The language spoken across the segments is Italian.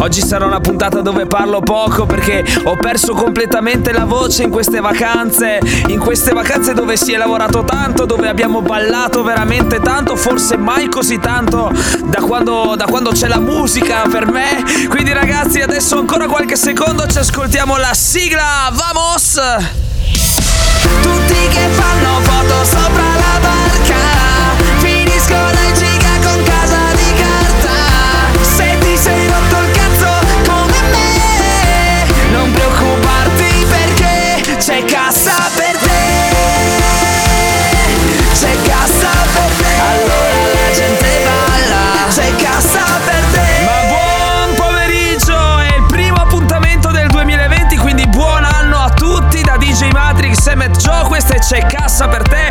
Oggi sarà una puntata dove parlo poco perché ho perso completamente la voce in queste vacanze. In queste vacanze dove si è lavorato tanto, dove abbiamo ballato veramente tanto, forse mai così tanto da quando, da quando c'è la musica per me. Quindi ragazzi, adesso ancora qualche secondo ci ascoltiamo la sigla. Vamos! Tutti che fanno foto sopra la barra questa C'è Cassa per te.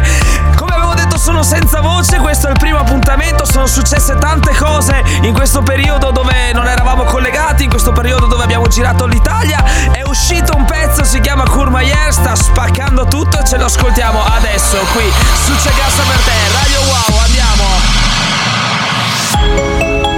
Come avevo detto sono senza voce, questo è il primo appuntamento, sono successe tante cose in questo periodo dove non eravamo collegati, in questo periodo dove abbiamo girato l'Italia. È uscito un pezzo, si chiama Courmayer. sta spaccando tutto e ce lo ascoltiamo adesso qui su C'è Cassa per te, Radio Wow, andiamo!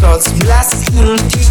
'Cause you last little.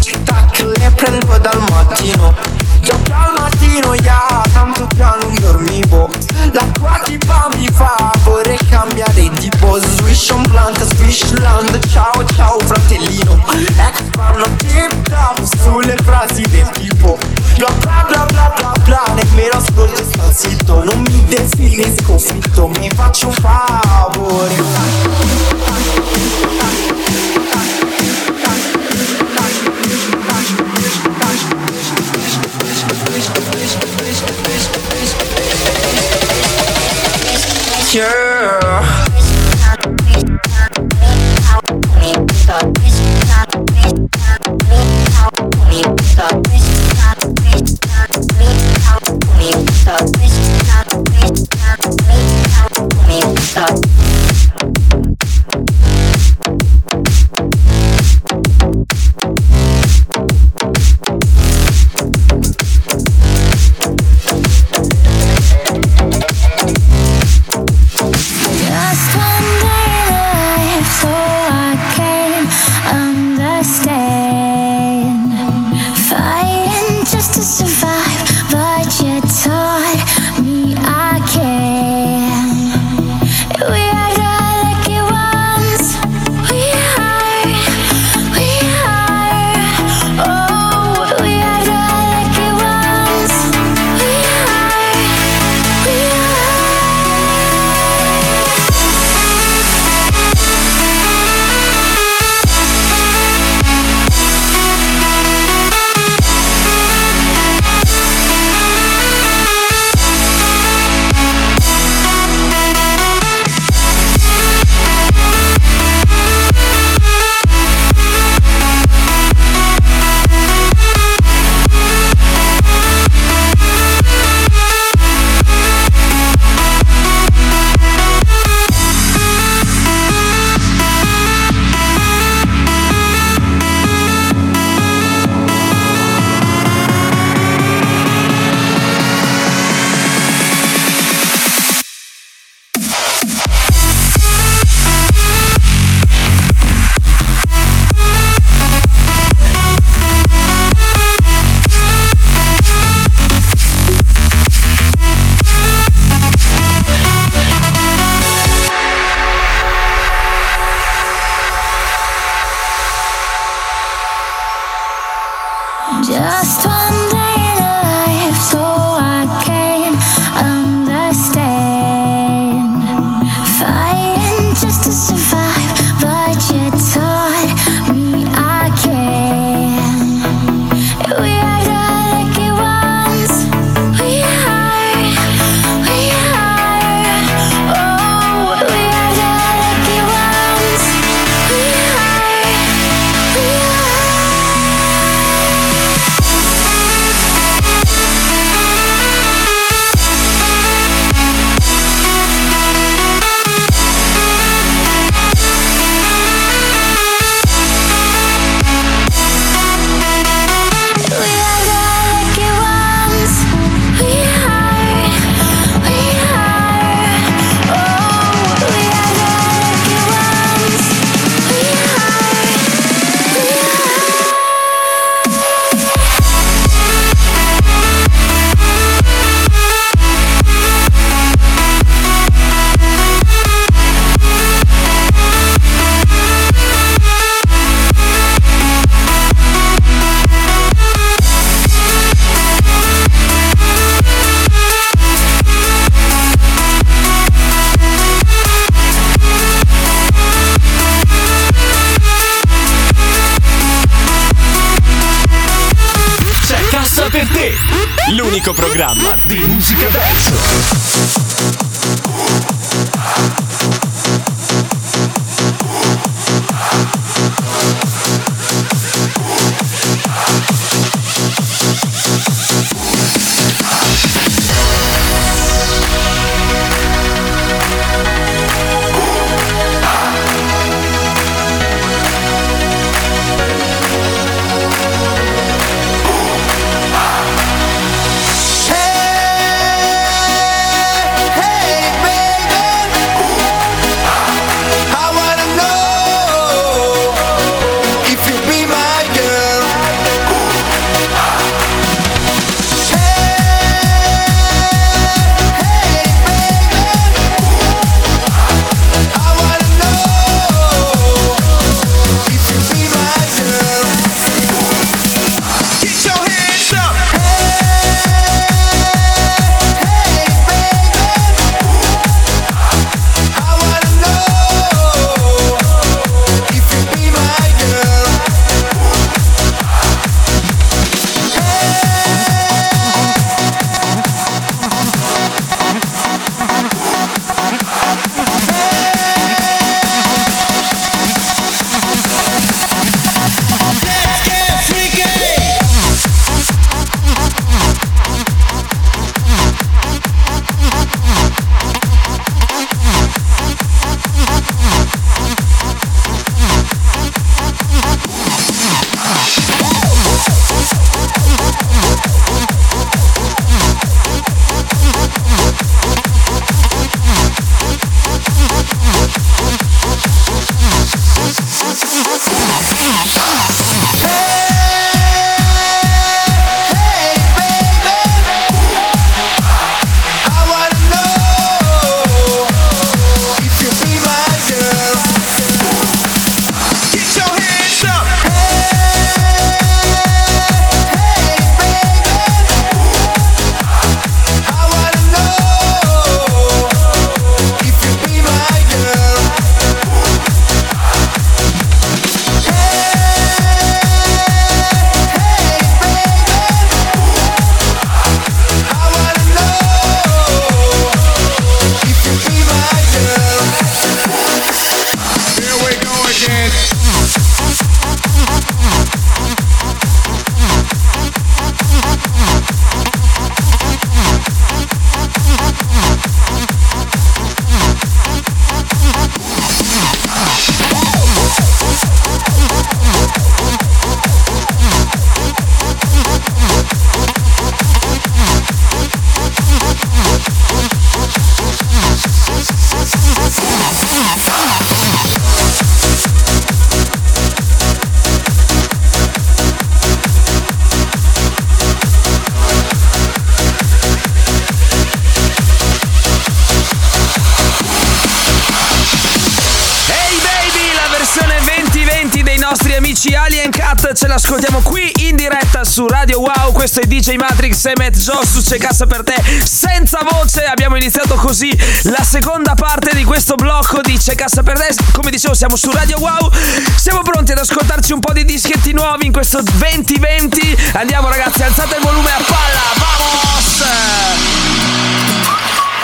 È DJ Matrix e Matt Joss c'è cassa per te senza voce. Abbiamo iniziato così la seconda parte di questo blocco di C'è cassa per te. Come dicevo, siamo su Radio Wow. Siamo pronti ad ascoltarci un po' di dischetti nuovi in questo 2020. Andiamo ragazzi, alzate il volume a palla.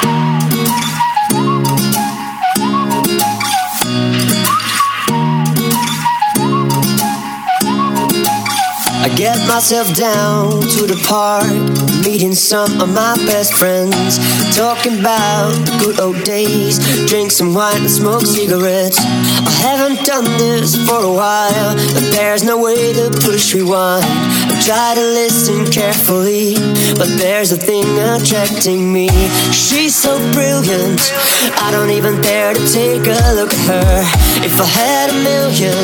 Vamos! Get myself down to the park, meeting some of my best friends, talking about the good old days, drink some wine and smoke cigarettes. I haven't done this for a while, but there's no way to push rewind. Try to listen carefully, but there's a thing attracting me. She's so brilliant, I don't even dare to take a look at her. If I had a million,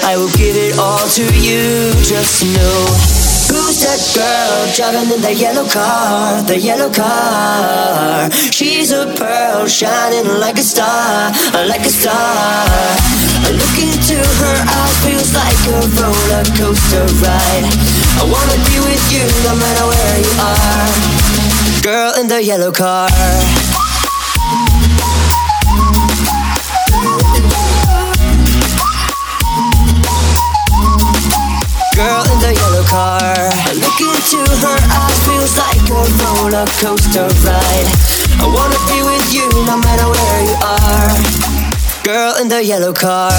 I would give it all to you just know. Who's that girl driving in the yellow car? The yellow car. She's a pearl shining like a star, like a star. Looking into her eyes feels like a roller coaster ride. I wanna be with you no matter where you are. Girl in the yellow car. Girl in the yellow car. Looking into her eyes feels like a roller coaster ride. I wanna be with you no matter where you are. Girl in the yellow car.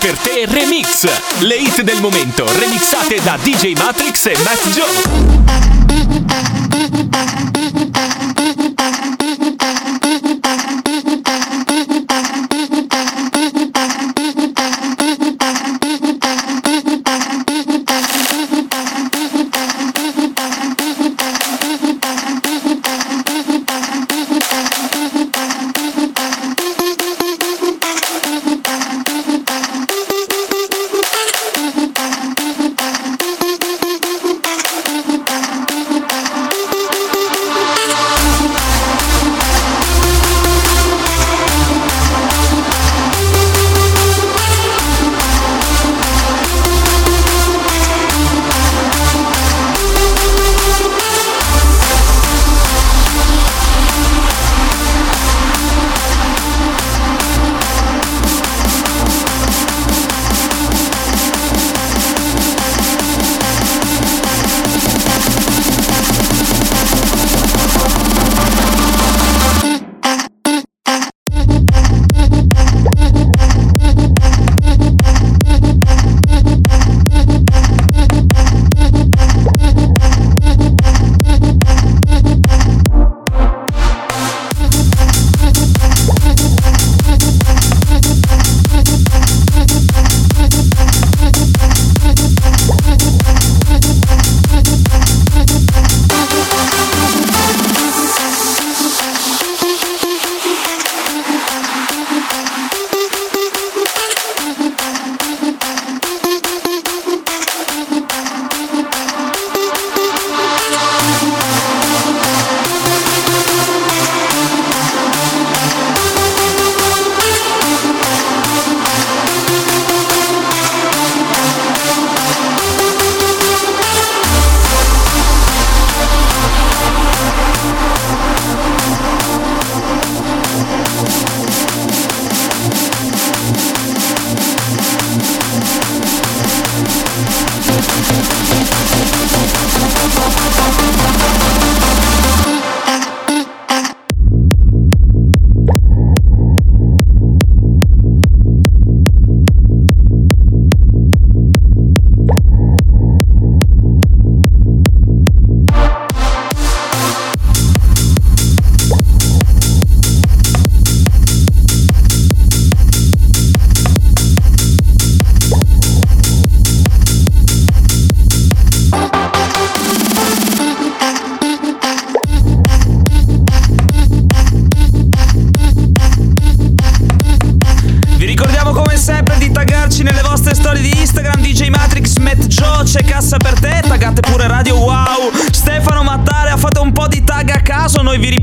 Per te Remix. Le hit del momento remixate da DJ Matrix e Matt Joe.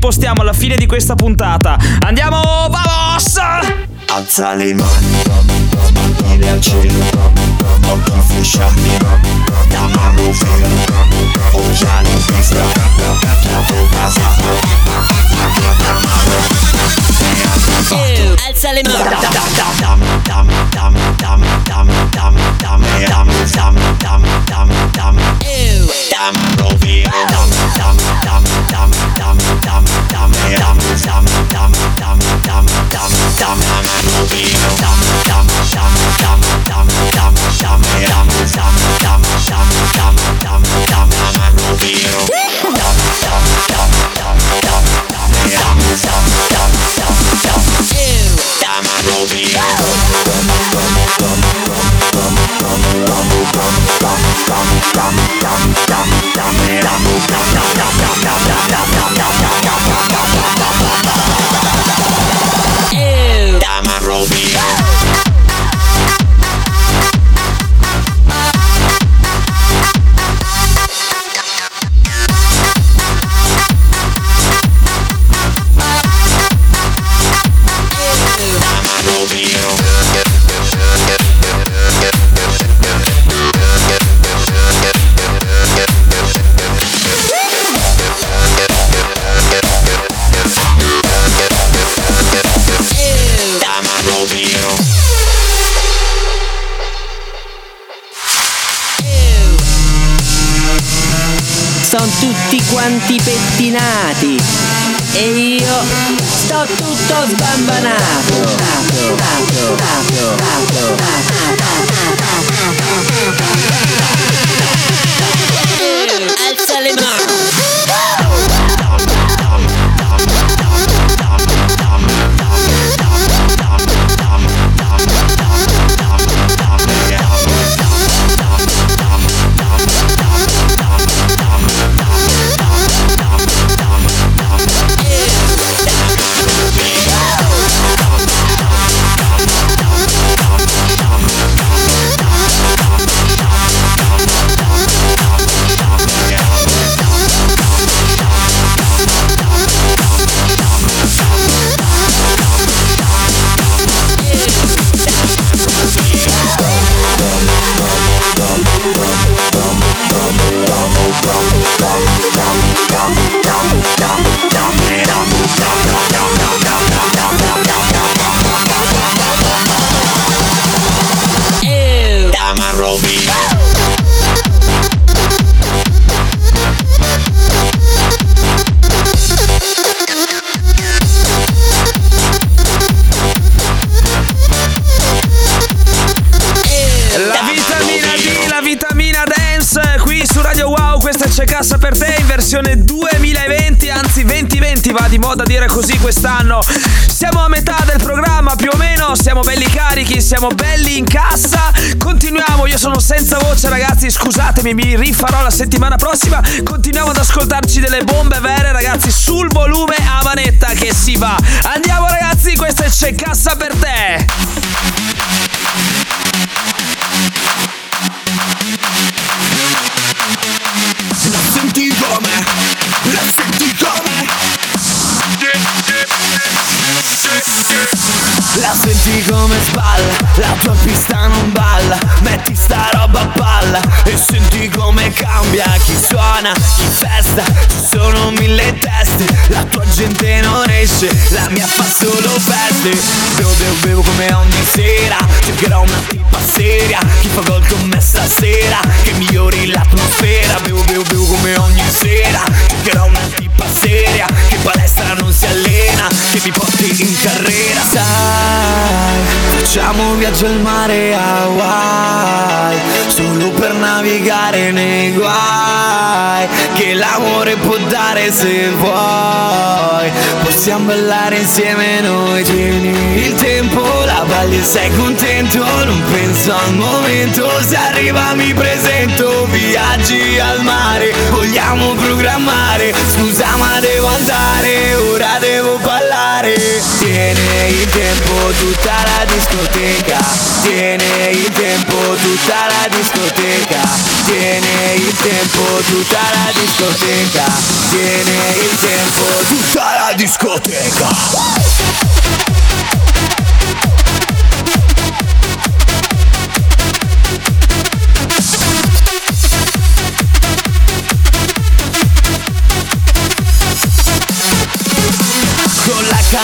Ripostiamo alla fine di questa puntata. Andiamo, vamos! Alza le mani, miri al cielo, occhi fusciati, da mano ferma, occhiali in testa, la tua casa, Alza le mani. dam, dam, dam, dam, dam, dam, dam, dam, dam, dam, dam, dam, dam, rovino, Roll me. Ew. Dama Robbie. Ragazzi, scusatemi, mi rifarò la settimana prossima. Continuiamo ad ascoltarci delle bombe vere ragazzi sul volume a manetta che si va. Andiamo ragazzi, questa è c'è cassa per te. Senti come sballa, la tua pista non balla Metti sta roba a palla e senti come cambia Chi suona, chi festa, ci sono mille teste La tua gente non esce, la mia fa solo feste Bevo, bevo, bevo come ogni sera Cercherò una tipa seria, chi fa gol con me stasera Che migliori l'atmosfera. Bevo, bevo, bevo come ogni sera Cercherò una tipa seria, che in palestra non si allena Che mi porti in carriera. Sai, facciamo un viaggio al mare a Hawaii Solo per navigare nei guai Che l'amore può dare se vuoi. Possiamo ballare insieme noi Tieni il tempo, la balli e sei contento Non penso al momento, se arriva mi presento Viaggi al mare, vogliamo programmare Scusa ma devo andare, ora devo ballare Il tempo tutta la discoteca. Tiene il tempo tutta la discoteca. Tiene il tempo tutta la discoteca. Tiene il tempo tutta la discoteca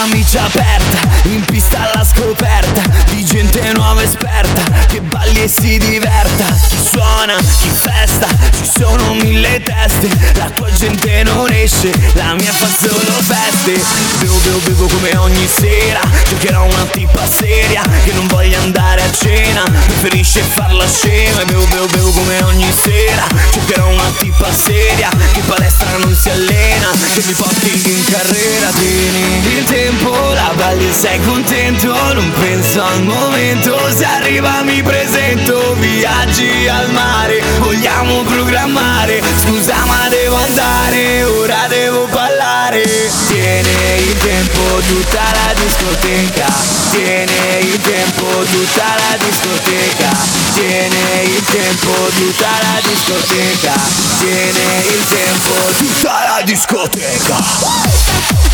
camicia aperta, in pista alla scoperta Di gente nuova esperta, che balli e si diverta. Chi suona, chi festa, ci sono mille teste La tua gente non esce, la mia fa solo feste. Bevo, bevo, bevo come ogni sera Giocherò una tipa seria, che non voglia andare a cena Preferisce farla scema bevo, bevo, bevo come ogni sera Giocherò una tipa seria, che palestra non si allena Che mi porti in carrera, tieni il tempo La balli sei contento Non penso al momento Se arriva mi presento Viaggi al mare Vogliamo programmare Scusa ma devo andare Ora devo ballare. Tiene il tempo tutta la discoteca Tiene il tempo tutta la discoteca Tiene il tempo tutta la discoteca Tiene il tempo tutta la discoteca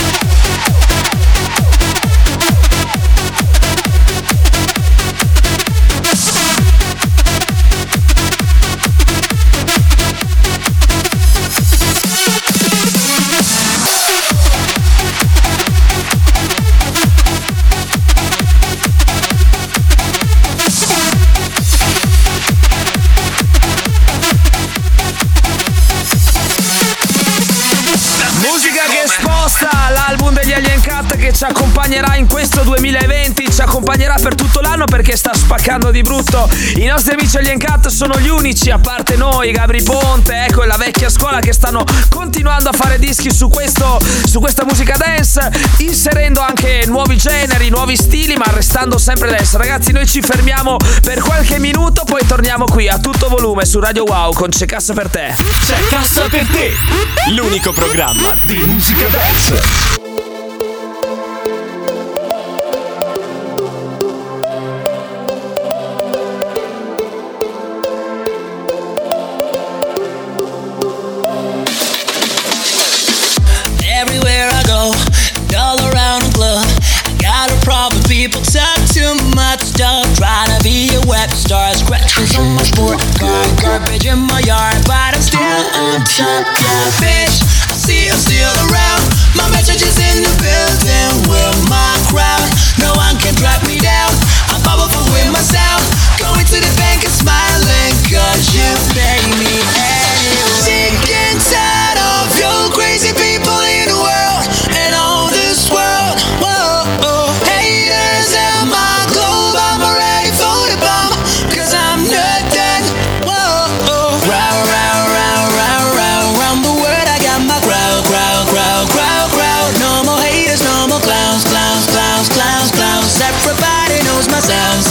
2020, ci accompagnerà per tutto l'anno perché sta spaccando di brutto. I nostri amici Alien Cat sono gli unici, a parte noi, Gabri Ponte, ecco e la vecchia scuola che stanno continuando a fare dischi su, questo, su questa musica dance, inserendo anche nuovi generi, nuovi stili, ma restando sempre dance. Ragazzi, noi ci fermiamo per qualche minuto, poi torniamo qui a tutto volume su Radio Wow con C'è Cassa per te. C'è Cassa per te, l'unico programma di musica dance. People talk too much stuff. Trying to be a web star, on my sport car, garbage in my yard, but I'm still on top. Yeah, bitch, I see you still around. My message is in the building with my crowd. No one can drag me down. I'm powerful with my sound. Going to the bank and smiling, cause you pay me anyway. Sick and tired of you crazy people sounds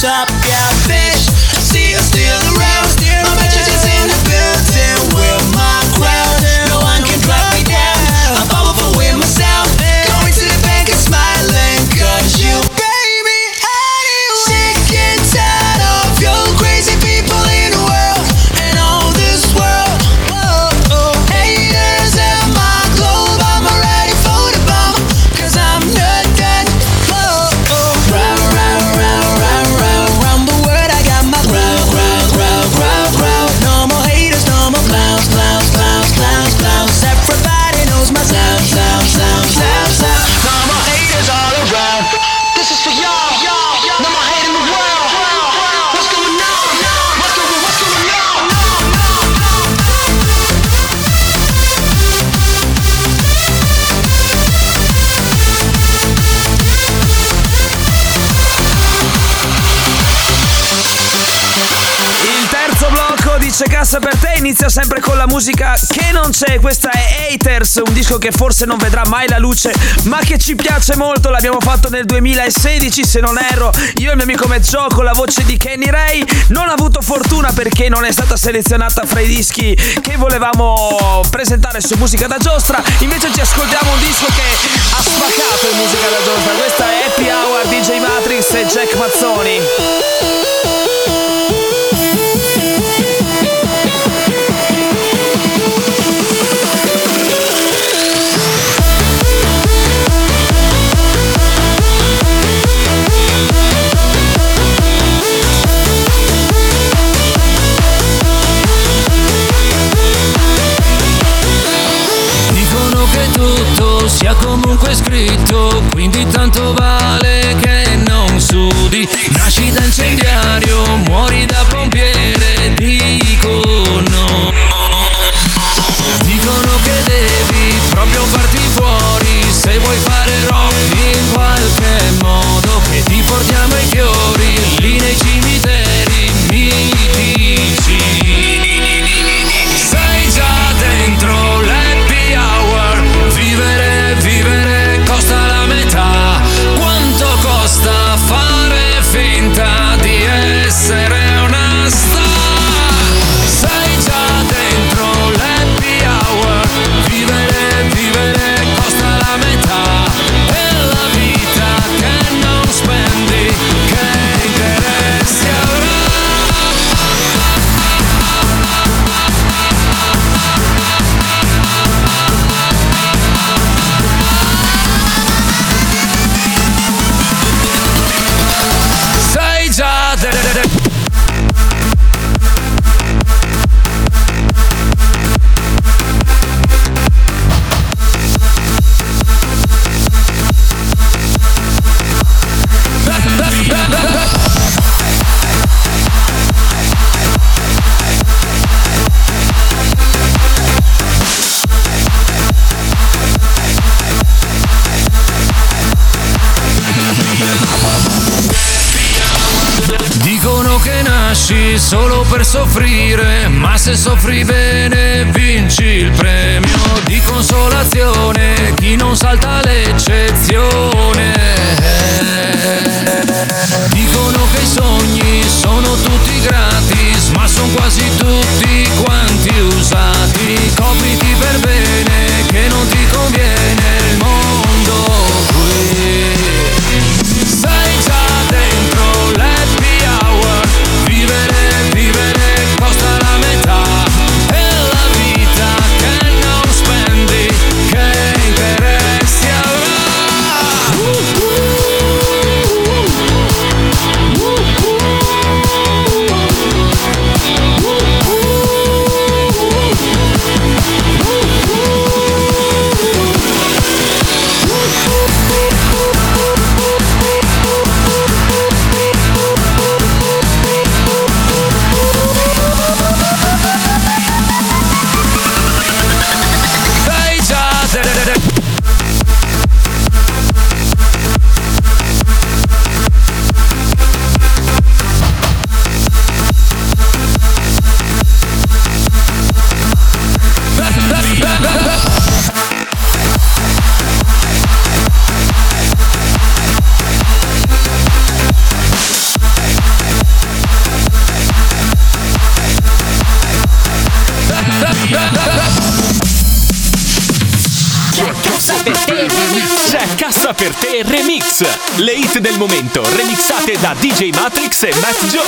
top, bitch. I see you still inizia sempre con la musica che non c'è. Questa è Haters, un disco che forse non vedrà mai la luce, ma che ci piace molto. L'abbiamo fatto nel 2016, se non erro. Io e il mio amico Mezzo con la voce di Kenny Ray. Non ha avuto fortuna perché non è stata selezionata fra i dischi che volevamo presentare su Musica da Giostra. Invece ci ascoltiamo un disco che ha spaccato in Musica da Giostra. Questa è Happy Hour DJ Matrix e Jack Mazzoni. Sia comunque scritto, quindi tanto vale che non sudi. Nasci da incendiario, muori da pompiere, dicono. Dicono che devi proprio farti fuori se vuoi fare rock in qualche modo. Che ti portiamo i fiori nasci solo per soffrire, ma se soffri bene vinci il premio di consolazione, chi non salta l'eccezione. Dicono che i sogni sono tutti gratis, ma sono quasi tutti quanti usati. Copriti per bene C'è Cassa per te Remix. Le hit del momento remixate da DJ Matrix e Matt Joe.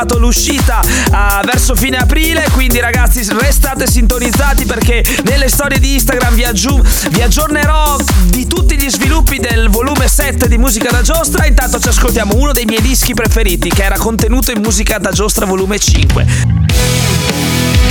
Posticipato l'uscita uh, verso fine aprile, quindi ragazzi restate sintonizzati perché nelle storie di Instagram vi, aggiu- vi aggiornerò di tutti gli sviluppi del volume 7 di musica da giostra. Intanto ci ascoltiamo uno dei miei dischi preferiti che era contenuto in musica da giostra volume 5.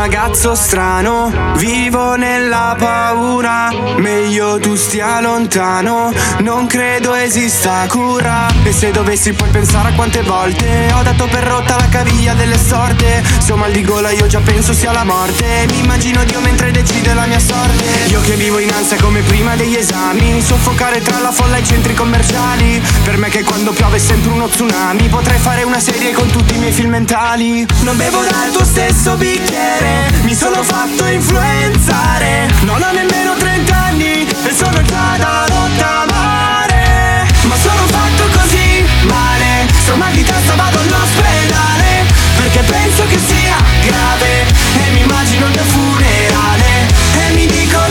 Ragazzo strano, vivo nella paura, meglio tu stia lontano, non credo esista cura. E se dovessi poi pensare a quante volte ho dato per rotta la caviglia delle sorte, se ho mal di gola io già penso sia la morte, mi immagino Dio mentre decide la mia sorte. Io che vivo in ansia come prima degli esami, soffocare tra la folla e i centri commerciali, per me che quando piove è sempre uno tsunami, potrei fare una serie con tutti i miei film mentali. Non bevo dal tuo stesso bicchiere Mi sono fatto influenzare. Non ho nemmeno 30 anni E sono già da rottamare Ma sono fatto così male. Se mal di testa vado all'ospedale. Perché penso che sia grave. E mi immagino il mio funerale. E mi dicono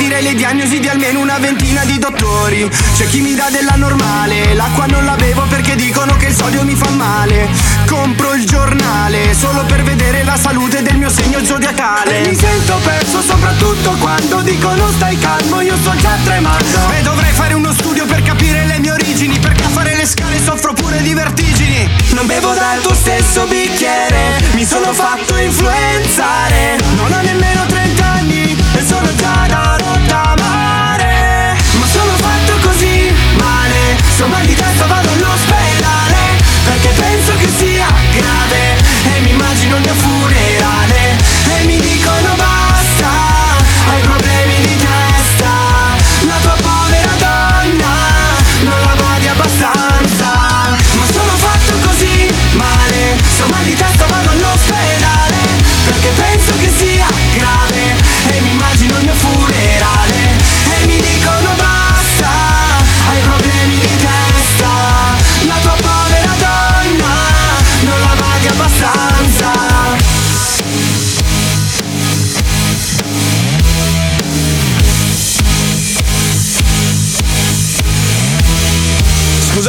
gradirei le diagnosi di almeno una ventina di dottori. C'è chi mi dà della normale L'acqua non la bevo perché dicono che il sodio mi fa male. Compro il giornale Solo per vedere la salute del mio segno zodiacale. E mi sento perso soprattutto quando dicono stai calmo Io sto già tremando. E dovrei fare uno studio per capire le mie origini Perché a fare le scale soffro pure di vertigini. Non bevo dal tuo stesso bicchiere Mi sono fatto influenzare. Non ho nemmeno 30 anni E sono già da rottamare Ma sono fatto così male. Se ho mal di testa vado all'ospedale. Perché penso che sia grave. E mi immagino il mio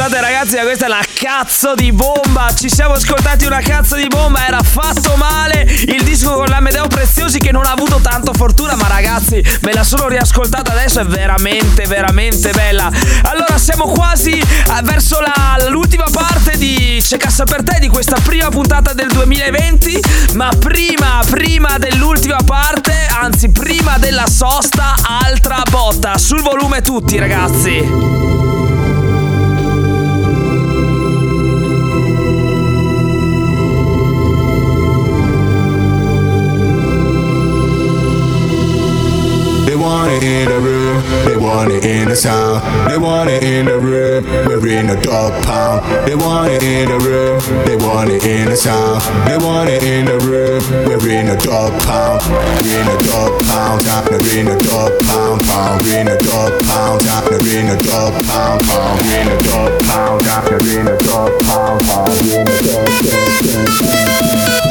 Scusate ragazzi, ma questa è una cazzo di bomba. Ci siamo ascoltati una cazzo di bomba. Era fatto male il disco con l'Amedeo Preziosi che non ha avuto tanto fortuna. Ma ragazzi, me la sono riascoltata adesso. È veramente, veramente bella. Allora, siamo quasi eh, verso la- l'ultima parte di C'è cassa per te di questa prima puntata del 2020. Ma prima, prima dell'ultima parte, anzi, prima della sosta, altra botta. Sul volume tutti, ragazzi. The sound. They want it in the room, we're in a dog pound. They want it in the room, they want it in the sound. They want it in the room, we're in a dog pound. We're in a dog pound, we're in a dog pound, pound. We're in a dog pound, we're in a dog pound, pound. We're in a dog pound, we're in a dog pound, pound. We're in a dog pound. pound.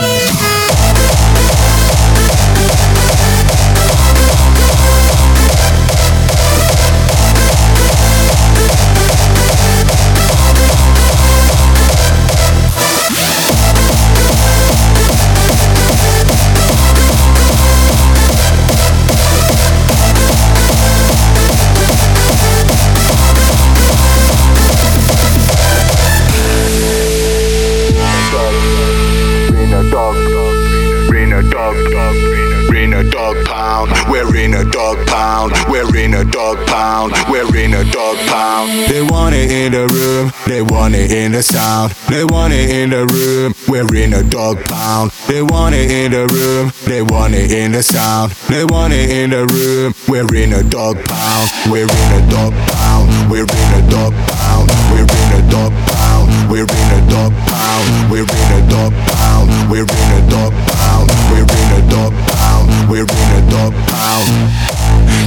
In the sound. They want it in the room. We're in a dog pound. They want it in the room. They want it in the sound. They want it in the room. We're in a dog pound. We're in a dog pound. We're in a dog pound. We're in a dog pound. We're in a dog pound. We're in a dog pound. We're in a dog pound. We're in a dog pound. We're in a dog pound.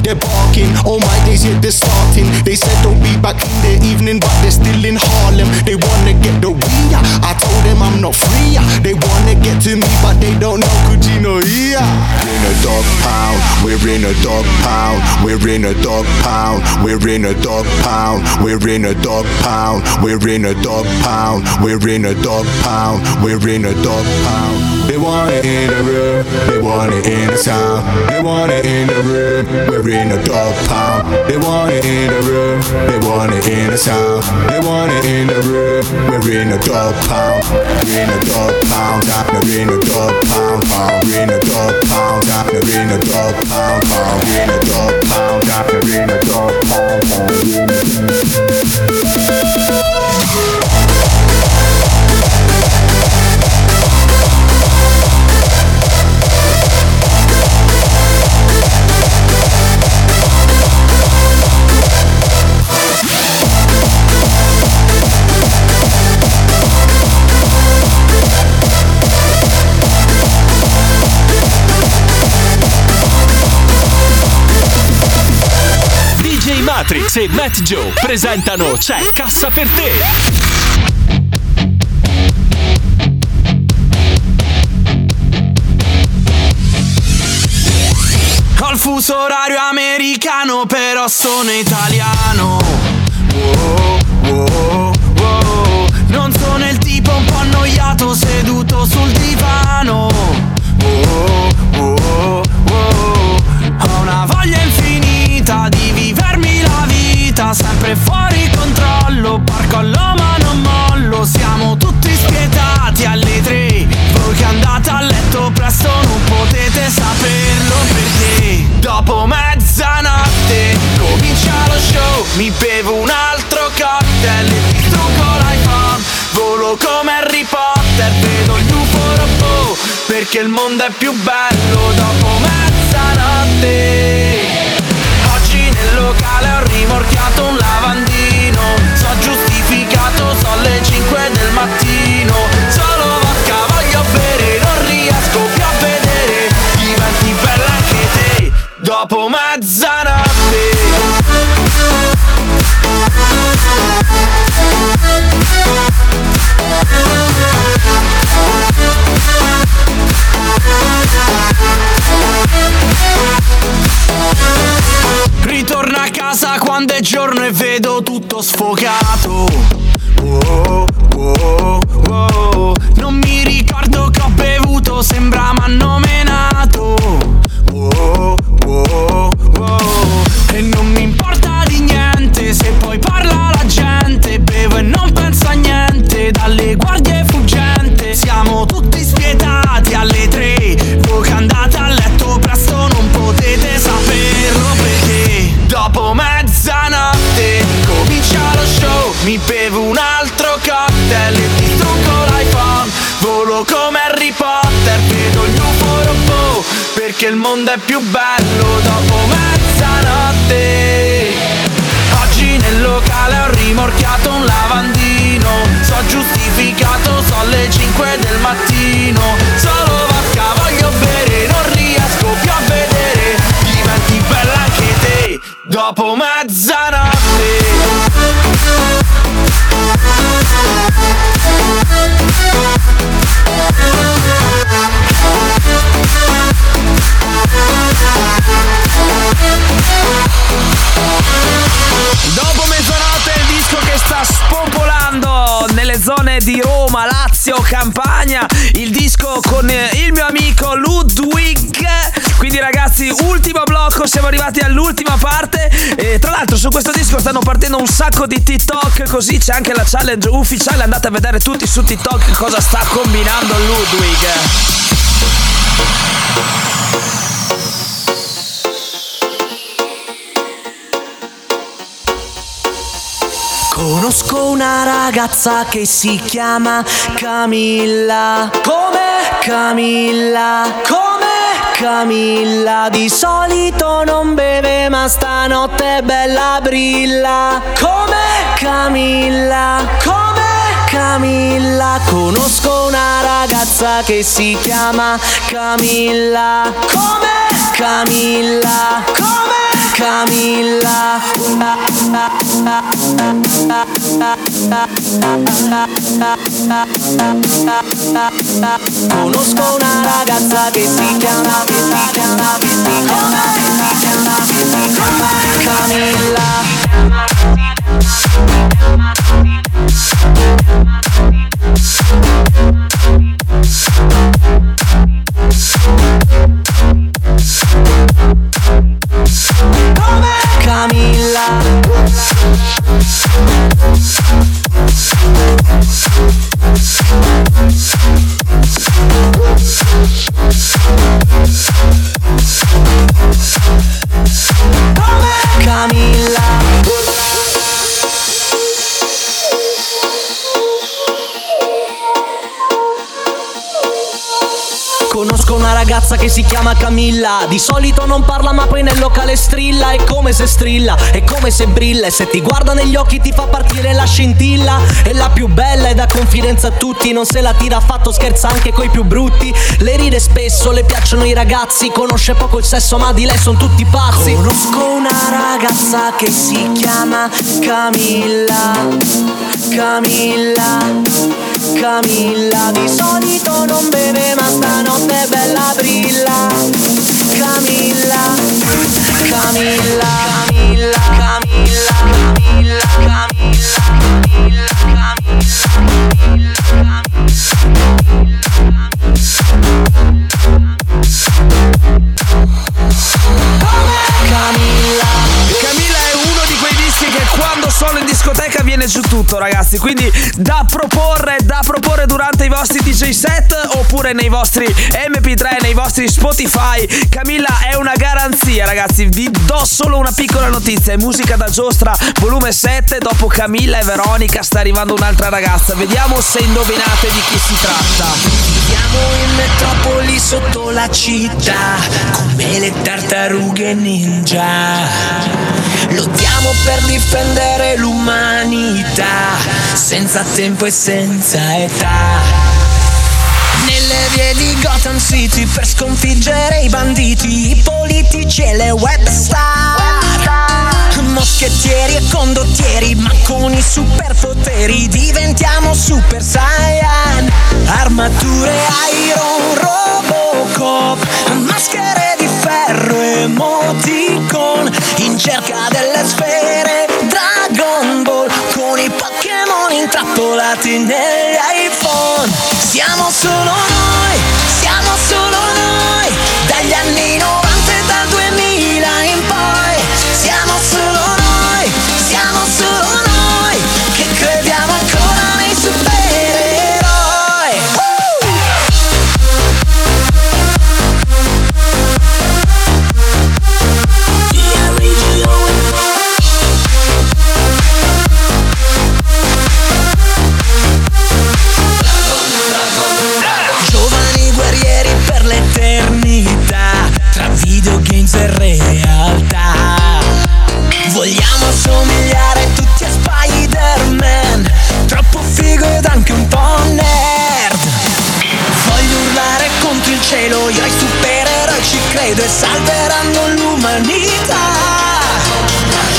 They're barking, all my days yet they're starting. They said don't be back in the evening, but they're still in Harlem. They wanna get the weed. I told them I'm not free. They wanna get to me, but they don't know Cugino here. We're in a dog pound. We're in a dog pound. We're in a dog pound. We're in a dog pound. We're in a dog pound. We're in a dog pound. We're in a dog pound. We're in a dog pound. They want it in the room. They want it in the sound. They want it in the room. We're in a dog pound. They want it in the room. They want it in the sound. They want it in the room. We're in a dog pound. We're in a dog pound. We're in a dog pound. pound. We're in a dog pound. We're in a dog pound. pound. We're in a dog pound. We're in a dog pound. DJ Matrix e Matt Joe presentano C'è cassa per te. Ho il fuso orario americano, però sono italiano. Wow, perché il mondo è più bello dopo mezzanotte. Oggi nel locale ho rimorchiato un lavandino. So giustificato, so alle 5 del mattino. Solo vodka voglio bere, non riesco più a vedere. Diventi bella anche te, dopo mezzanotte è giorno e vedo tutto sfocato. Campania, il disco con eh, il mio amico Ludwig. Quindi ragazzi, ultimo blocco, siamo arrivati all'ultima parte. E tra l'altro su questo disco stanno partendo un sacco di TikTok, così c'è anche la challenge ufficiale. Andate a vedere tutti su TikTok cosa sta combinando Ludwig. Conosco una ragazza che si chiama Camilla. Come? Camilla. Come? Camilla di solito non beve ma stanotte è bella brilla Come Camilla Come Camilla Conosco una ragazza che si chiama Camilla Come Camilla Come Camilla Conosco una ragazza che si chiama, che si chiama, che si chiama, che si chiama, che si chiama Camilla. Camilla Camilla che si chiama Camilla. Di solito non parla ma poi nel locale strilla. È come se strilla, è come se brilla. E se ti guarda negli occhi ti fa partire la scintilla. È la più bella e dà confidenza a tutti. Non se la tira affatto, scherza anche coi più brutti. Le ride spesso, le piacciono i ragazzi. Conosce poco il sesso ma di lei sono tutti pazzi. Conosco una ragazza che si chiama Camilla. Camilla Camilla Di solito non beve ma stanotte è bella brilla Camilla Camilla Camilla Camilla Camilla Camilla Camilla Camilla Camilla sono in discoteca viene giù tutto ragazzi. Quindi da proporre, da proporre durante i vostri DJ set Oppure nei vostri MP3, nei vostri Spotify Camilla è una garanzia ragazzi. Vi do solo una piccola notizia. È musica da giostra volume 7 Dopo Camilla e Veronica sta arrivando un'altra ragazza. Vediamo se indovinate di chi si tratta Siamo in metropoli sotto la città, come le tartarughe ninja. Lottiamo per difendere l'umanità, senza tempo e senza età. Nelle vie di Gotham City per sconfiggere i banditi, i politici e le web star. Moschettieri e condottieri, ma con i superpoteri diventiamo super saiyan. Armature Iron Robocop, maschere di ferro emoticon, in cerca delle sfere Dragon Ball, con i Pokémon intrappolati negli iPhone. Siamo solo noi, salveranno l'umanità.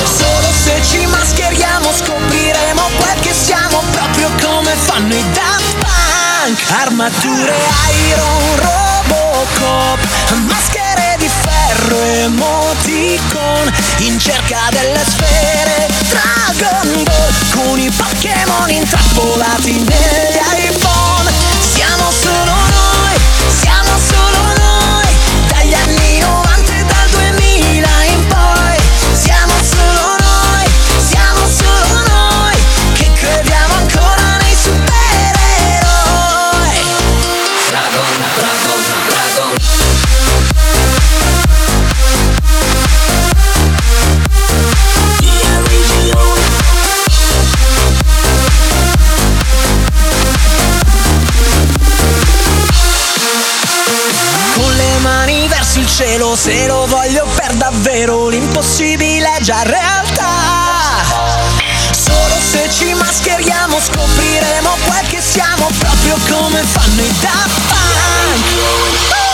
Solo se ci mascheriamo scopriremo quel che siamo Proprio come fanno i Daft Punk. Armature Iron Robocop Maschere di ferro emoticon In cerca delle sfere. Dragon Ball Con i Pokémon intrappolati negli iPhone se lo voglio per davvero l'impossibile è già realtà. Solo se ci mascheriamo scopriremo quel che siamo proprio come fanno i Daft Punk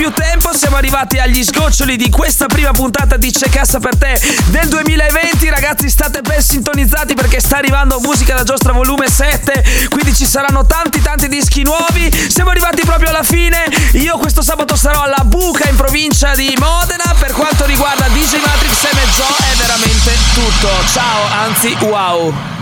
più tempo. Siamo arrivati agli sgoccioli di questa prima puntata di C'è Cassa per te del 2020. Ragazzi, state ben sintonizzati perché sta arrivando musica da giostra volume 7. Quindi ci saranno tanti, tanti dischi nuovi. Siamo arrivati proprio alla fine. Io questo sabato sarò alla Buca in provincia di Modena. Per quanto riguarda DJ Matrix e Mezzo, è veramente tutto. Ciao, anzi, wow.